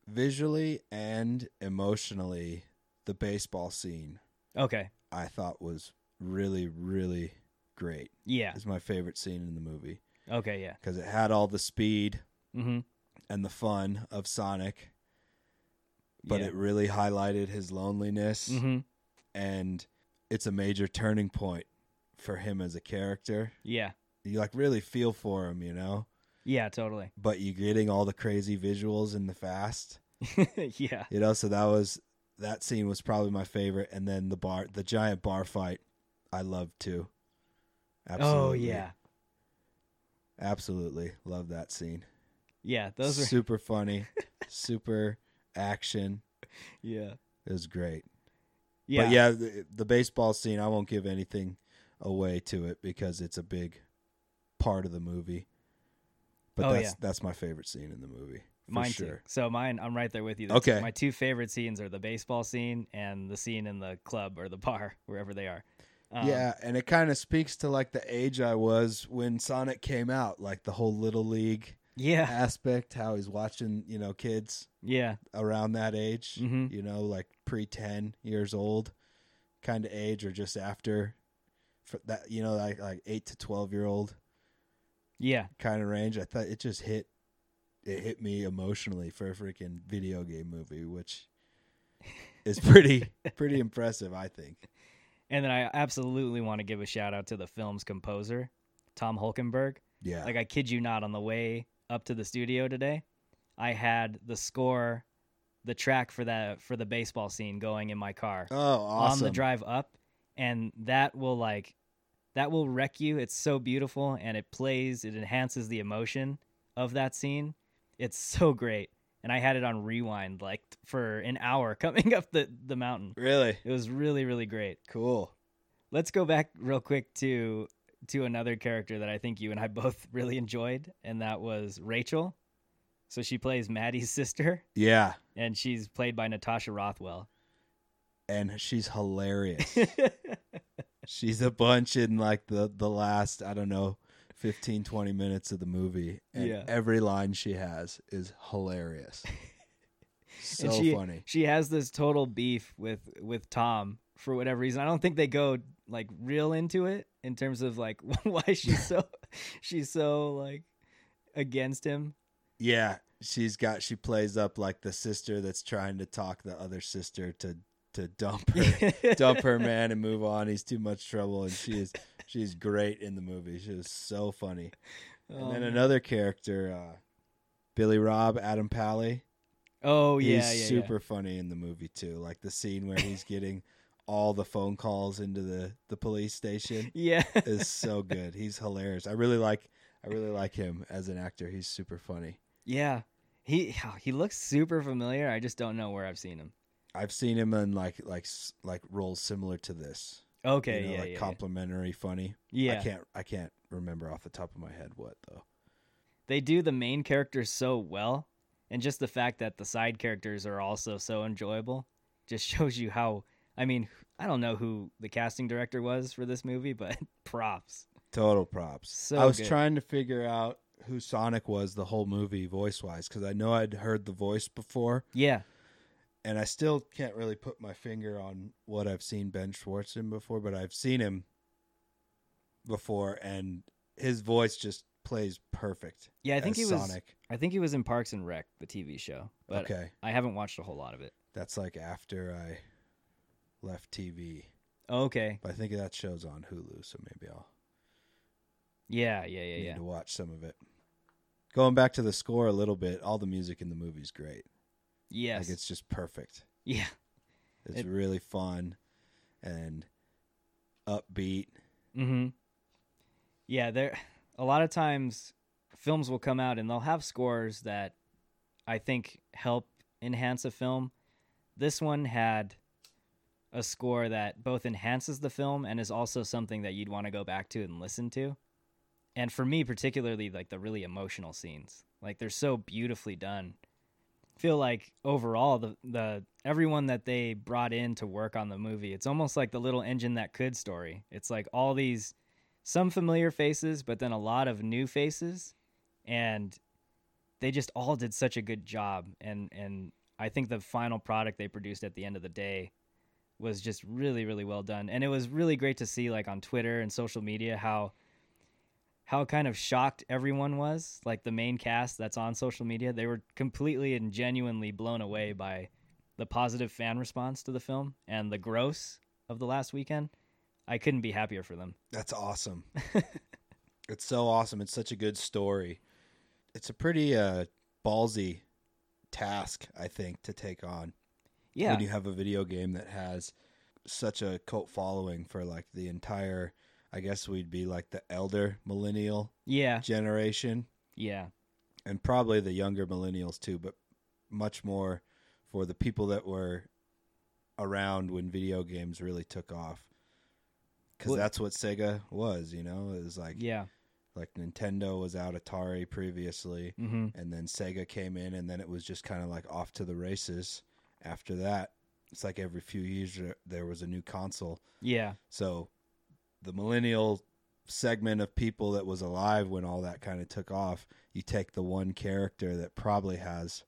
visually and emotionally the baseball scene Okay. i thought was really really great Yeah. it's my favorite scene in the movie Okay, yeah. because it had all the speed Mm-hmm. and the fun of sonic but yeah. it really highlighted his loneliness Mm-hmm. and it's a major turning point for him as a character Yeah. you like really feel for him you know Yeah, totally. but you getting all the crazy visuals in the fast yeah. You know, so that was that scene was probably my favorite, and then the bar, the giant bar fight, I loved too. Oh, absolutely. Oh yeah. absolutely love that scene. Yeah, those are super funny, super action. yeah. It was great. Yeah. But yeah, the, the baseball scene, I won't give anything away to it because it's a big part of the movie. But Oh, that's yeah. that's my favorite scene in the movie. For Mine sure. too. So mine, I'm right there with you. The Okay. my two favorite scenes are the baseball scene and the scene in the club or the bar, wherever they are. Um, yeah, and it kind of speaks to like the age I was when Sonic came out, like the whole little league Yeah. aspect, how he's watching, you know, kids Yeah. around that age, Mhm. you know, like pre 10 years old kind of age or just after for that, you know, like like 8 to 12 year old Yeah. kind of range. I thought it just hit it hit me emotionally for a freaking video game movie, which is pretty pretty impressive, I think. And then I absolutely want to give a shout out to the film's composer, Tom Holkenberg. Yeah. Like I kid you not, on the way up to the studio today, I had the score, the track for that for the baseball scene going in my car oh, awesome. on the drive up, and that will like that will wreck you. It's so beautiful, and it plays. It enhances the emotion of that scene. It's so great, and I had it on rewind like for an hour coming up the the mountain. Really? It was really really great. Cool. Let's go back real quick to to another character that I think you and I both really enjoyed, and that was Rachel. So she plays Maddie's sister, Yeah. and she's played by Natasha Rothwell. And she's hilarious. She's a bunch in like the the last, I don't know, 15, 20 minutes of the movie, and Yeah. every line she has is hilarious. so and she, funny. She has this total beef with with Tom for whatever reason. I don't think they go like real into it in terms of like why she's so she's so like against him. Yeah, she's got she plays up like the sister that's trying to talk the other sister to to dump her dump her man and move on. He's too much trouble, and she is she's great in the movie. She was so funny. And Oh, then man. another character, uh, Billy Rob, Adam Pally. Oh He's yeah, yeah, yeah. super funny in the movie too. Like the scene where he's getting all the phone calls into the the police station Yeah. is so good. He's hilarious. I really like I really like him as an actor. He's super funny. yeah. He he looks super familiar. I just don't know where I've seen him. I've seen him in like like like roles similar to this. Okay, you know, yeah, like yeah, yeah. complimentary funny. yeah. I can't I can't remember off the top of my head what though. they do the main characters so well and just the fact that the side characters are also so enjoyable just shows you how i mean i don't know who the casting director was for this movie but props Total props. So I was good. trying to figure out who Sonic was the whole movie voice wise because I know I'd heard the voice before, yeah and I still can't really put my finger on what I've seen Ben Schwartz in before, but I've seen him before, and his voice just plays perfect. yeah i think he was Sonic. i think he was in parks and rec the tv show but okay, i haven't watched a whole lot of it that's like after I left TV, okay but I think that show's on Hulu, so maybe I'll yeah yeah yeah need yeah to watch some of it. Going back to the score a little bit, all the music in the movie's great. Yes Like it's just perfect. yeah It's It- really fun and upbeat. Mm-hmm. Yeah, there. A lot of times, films will come out and they'll have scores that I think help enhance a film. This one had a score that both enhances the film and is also something that you'd want to go back to and listen to. And for me, particularly, like the really emotional scenes, like they're so beautifully done. Feel like overall the the everyone that they brought in to work on the movie, it's almost like the little engine that could story. It's like all these some familiar faces, but then a lot of new faces, and they just all did such a good job. And and I think the final product they produced at the end of the day was just really really well done. And it was really great to see like on Twitter and social media how how kind of shocked everyone was like the main cast that's on social media they were completely and genuinely blown away by the positive fan response to the film and the gross of the last weekend i couldn't be happier for them That's awesome. it's so awesome. It's such a good story. It's a pretty uh, ballsy task, I think, to take on. yeah When you have a video game that has such a cult following for like the entire, I guess we'd be like the elder millennial yeah generation. yeah and probably the younger millennials too, but much more for the people that were around when video games really took off. Because Well- that's what Sega was, you know. It was like yeah like Nintendo was out, Atari previously, mm-hmm. and then Sega came in, and then it was just kind of like off to the races. After that, it's like every few years there was a new console. yeah So the millennial segment of people that was alive when all that kind of took off, you take the one character that probably has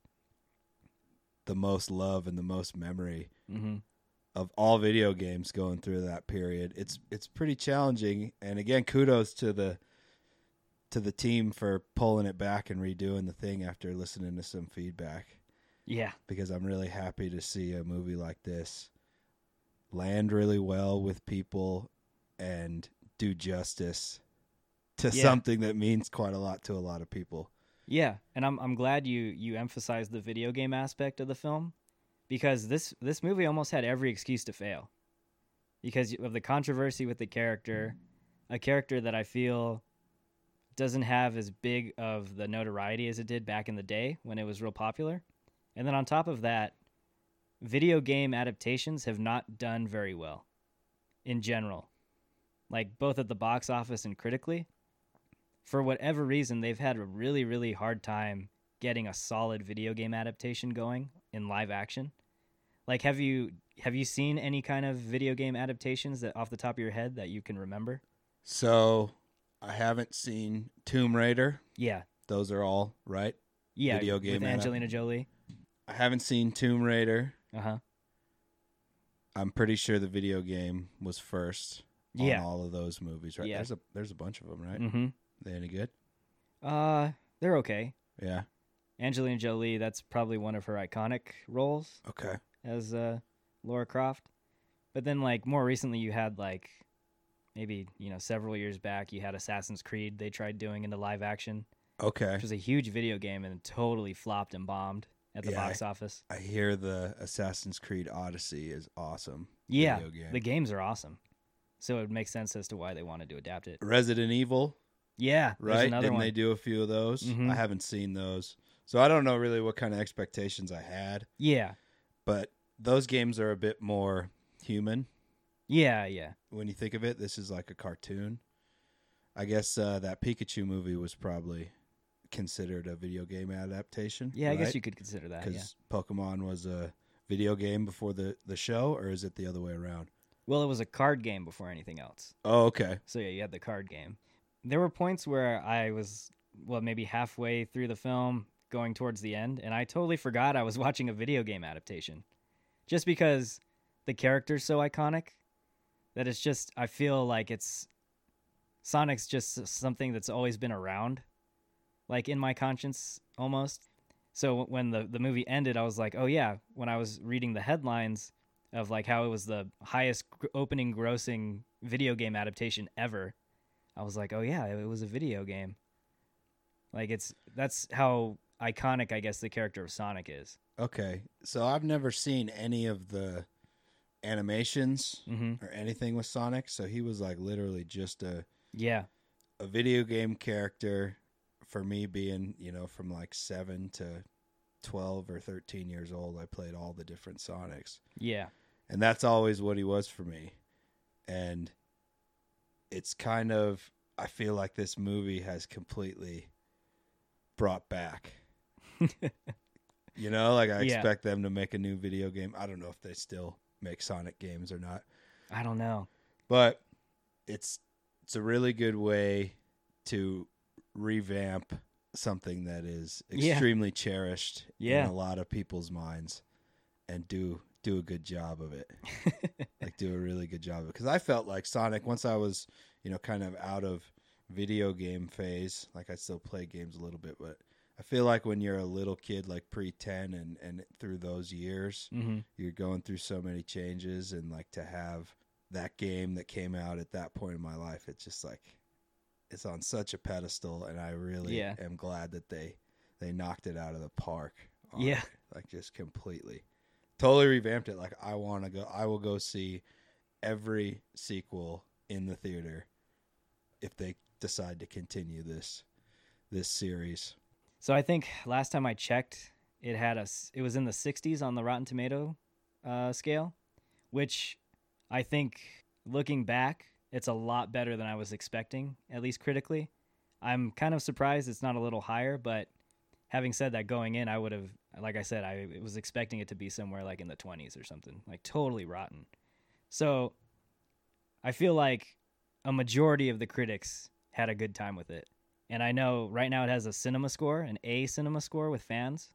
the most love and the most memory mm-hmm. of all video games going through that period. It's it's pretty challenging and again kudos to the to the team for pulling it back and redoing the thing after listening to some feedback yeah because I'm really happy to see a movie like this land really well with people and do justice to Yeah. something that means quite a lot to a lot of people. Yeah, and I'm I'm glad you you emphasized the video game aspect of the film because this this movie almost had every excuse to fail because of the controversy with the character, a character that I feel doesn't have as big of the notoriety as it did back in the day when it was real popular. And then on top of that, video game adaptations have not done very well in general. Like both at the box office and critically for whatever reason, they've had a really, really hard time getting a solid video game adaptation going in live action. Like, have you have you seen any kind of video game adaptations that off the top of your head that you can remember? So I haven't seen Tomb Raider. Yeah, Those are all right. yeah. Video game with Angelina Jolie. I haven't seen Tomb Raider. Uh huh. I'm pretty sure the video game was first Yeah. all of those movies, right? Yeah. There's a there's a bunch of them, right? Mm-hmm. They any good? Uh, they're okay. Yeah. Angelina Jolie. That's probably one of her iconic roles Okay. as uh, Laura Croft. But then, like more recently, you had like maybe you know several years back, you had Assassin's Creed. They tried doing into live action, Okay. which was a huge video game and totally flopped and bombed at the Yeah, box office. I hear the Assassin's Creed Odyssey is awesome. Yeah, game. the games are awesome. So it makes sense as to why they wanted to adapt it. Resident Evil, Yeah, right? another Didn't one. they do a few of those? Mhm. I haven't seen those. So I don't know really what kind of expectations I had, yeah, but those games are a bit more human yeah, yeah. when you think of it. This is like a cartoon. I guess uh, that Pikachu movie was probably considered a video game adaptation. Yeah, I guess you could consider that. Yeah. because Pokemon was a video game before the the show, or is it the other way around? Well, it was a card game before anything else. Oh, okay. So yeah, you had the card game. There were points where I was well, maybe halfway through the film, going towards the end, and I totally forgot I was watching a video game adaptation. Just because the character's so iconic that it's just I feel like it's Sonic's just something that's always been around like in my conscience almost. So when the the movie ended, I was like, "Oh yeah, when I was reading the headlines of like how it was the highest opening grossing video game adaptation ever." I was like, "Oh yeah, it was a video game." Like it's that's how iconic I guess the character of Sonic is. Okay. So I've never seen any of the animations Mhm. or anything with Sonic, so he was like literally just a Yeah. a video game character for me being, you know, from like 7 to 12 or 13 years old. I played all the different Sonics. Yeah. And that's always what he was for me and it's kind of i feel like this movie has completely brought back you know like i Yeah. expect them to make a new video game i don't know if they still make sonic games or not I don't know. but it's it's a really good way to revamp something that is Yeah. extremely cherished Yeah. in a lot of people's minds and do do a good job of it like do a really good job of it because i felt like sonic once i was you know kind of out of video game phase like i still play games a little bit but i feel like when you're a little kid like pre-10 and and through those years hmm you're going through so many changes and like to have that game that came out at that point in my life it's just like it's on such a pedestal and i really Yeah. am glad that they they knocked it out of the park Yeah. it, like just completely totally revamped it like i want to go i will go see every sequel in the theater if they decide to continue this this series So I think last time I checked, it had us. It was in the 60s on the Rotten Tomato uh, scale, which I think, looking back, it's a lot better than I was expecting, at least critically. I'm kind of surprised it's not a little higher, but having said that, going in, I would have, like I said, I was expecting it to be somewhere like in the 20s or something, like totally rotten. So I feel like a majority of the critics had a good time with it. And I know right now it has a cinema score, an A cinema score with fans,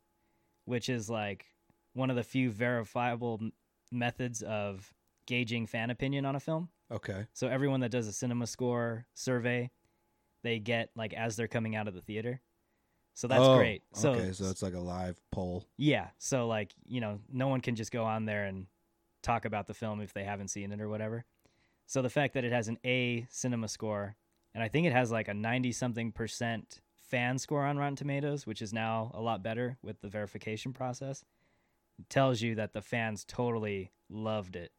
which is like one of the few verifiable m- methods of gauging fan opinion on a film. okay So everyone that does a cinema score survey, they get like as they're coming out of the theater. So that's Oh, great. So, okay so it's like a live poll yeah, so like, you know, no one can just go on there and talk about the film if they haven't seen it or whatever. So the fact that it has an A cinema score and I think it has like a 90 something percent fan score on Rotten Tomatoes, which is now a lot better with the verification process, tells you that the fans totally loved it.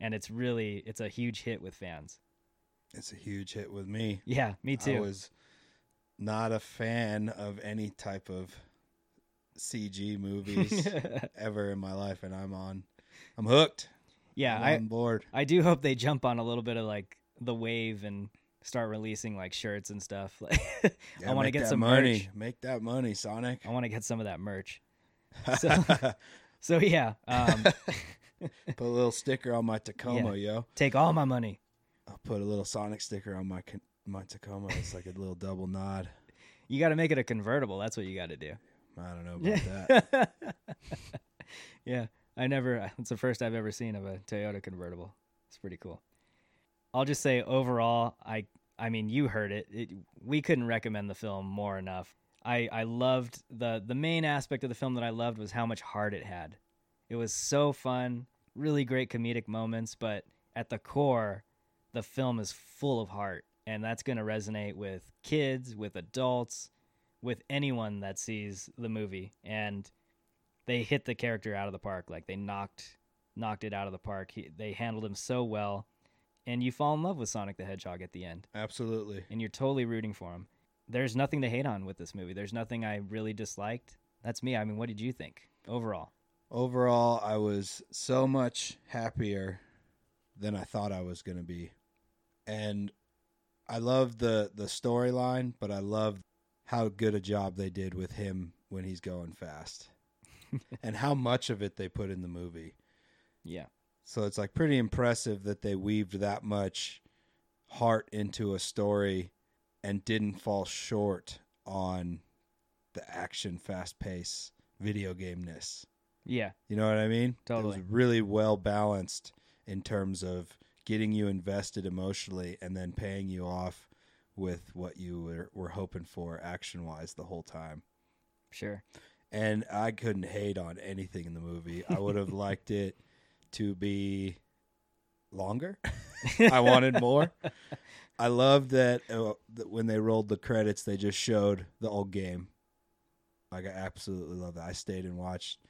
And it's really it's a huge hit with fans. it's a huge hit with me Yeah, me I too. was not a fan of any type of CG movies ever in my life, and I'm on. I'm hooked. yeah, I'm I on board. I do hope they jump on a little bit of like the wave and start releasing like shirts and stuff. Like Yeah, I want to get some money. merch. Make that money, Sonic. I want to get some of that merch. So- So yeah, um, put a little sticker on my Tacoma, yo. take all my money. I'll put a little Sonic sticker on my my Tacoma is like a little double nod. You got to make it a convertible. That's what you got to do. I don't know about that. yeah, I never. It's the first I've ever seen of a Toyota convertible. It's pretty cool. I'll just say overall, I I mean, you heard it. it we couldn't recommend the film more enough. I I loved the the main aspect of the film that I loved was how much heart it had. It was so fun, really great comedic moments, but at the core, the film is full of heart, and that's going to resonate with kids, with adults, with anyone that sees the movie. And they hit the character out of the park, like they knocked knocked it out of the park. He, they handled him so well, and you fall in love with Sonic the Hedgehog at the end, Absolutely. and you're totally rooting for him. There's nothing to hate on with this movie. There's nothing I really disliked. That's me. I mean, what did you think overall? Overall, I was so much happier than I thought I was going to be. And I love the the storyline, but I love how good a job they did with him when he's going fast. and how much of it they put in the movie. Yeah. So it's like pretty impressive that they weaved that much heart into a story and didn't fall short on the action fast pace video game ness. Yeah. You know what I mean? Totally. It was really well balanced in terms of getting you invested emotionally and then paying you off with what you were, were hoping for action wise the whole time. Sure. And I couldn't hate on anything in the movie. I would have liked it to be longer. I wanted more. I love that, uh, that when they rolled the credits, they just showed the old game. Like I absolutely love that. I stayed and watched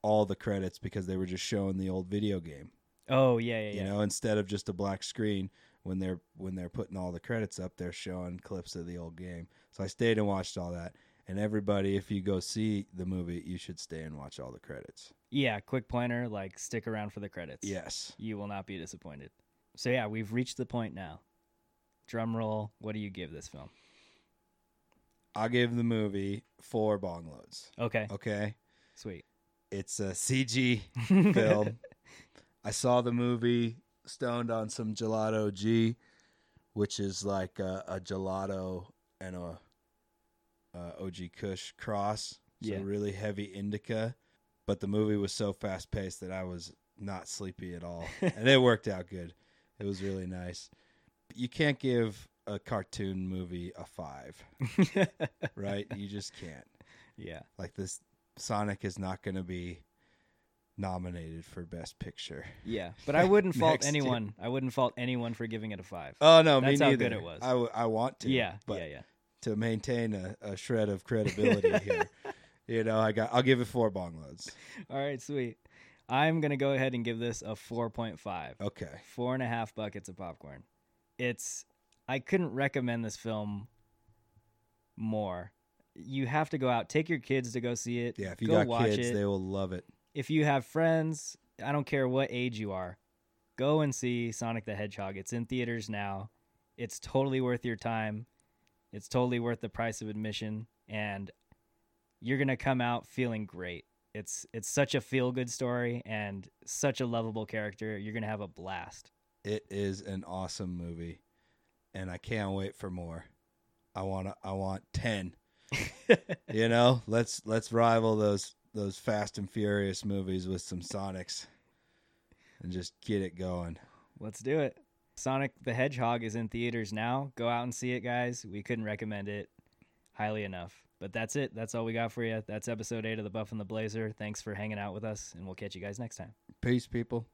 all the credits because they were just showing the old video game. Oh yeah, yeah, yeah. You know, instead of just a black screen when they're when they're putting all the credits up, they're showing clips of the old game. So I stayed and watched all that. And everybody, if you go see the movie, you should stay and watch all the credits. yeah, quick pointer, like stick around for the credits. Yes. You will not be disappointed. So yeah, we've reached the point now. Drum roll. What do you give this film? I'll give the movie four bong loads. Okay. Okay. Sweet. It's a CG film. I saw the movie stoned on some gelato G, which is like a, a gelato and a, a OG Kush cross. So Yeah. really heavy indica. But the movie was so fast paced that I was not sleepy at all. and it worked out good. It was really nice. You can't give a cartoon movie a five, right? you just can't. yeah. Like this Sonic is not going to be nominated for best picture. Yeah. But I wouldn't fault Next year. anyone. I wouldn't fault anyone for giving it a five. Oh no, That's me how neither. good it was. I, w- I want to. yeah. but yeah. Yeah. to maintain a, a shred of credibility here, you know, I got. I'll give it four bong loads. All right. Sweet. I'm gonna go ahead and give this a four point five. Okay. Four and a half buckets of popcorn. It's. I couldn't recommend this film more. You have to go out. Take your kids to go see it. Yeah, if you go got watch kids, it. they will love it. If you have friends, I don't care what age you are, go and see Sonic the Hedgehog. It's in theaters now. It's totally worth your time. It's totally worth the price of admission and you're going to come out feeling great. It's it's such a feel-good story and such a lovable character. You're going to have a blast. It is an awesome movie, and I can't wait for more. I want. I want ten. you know, let's let's rival those those Fast and Furious movies with some Sonics, and just get it going. Let's do it. Sonic the Hedgehog is in theaters now. Go out and see it, guys. We couldn't recommend it highly enough. But that's it. That's all we got for you. That's episode eight of The Buff and the Blazer. Thanks for hanging out with us, and we'll catch you guys next time. Peace, people.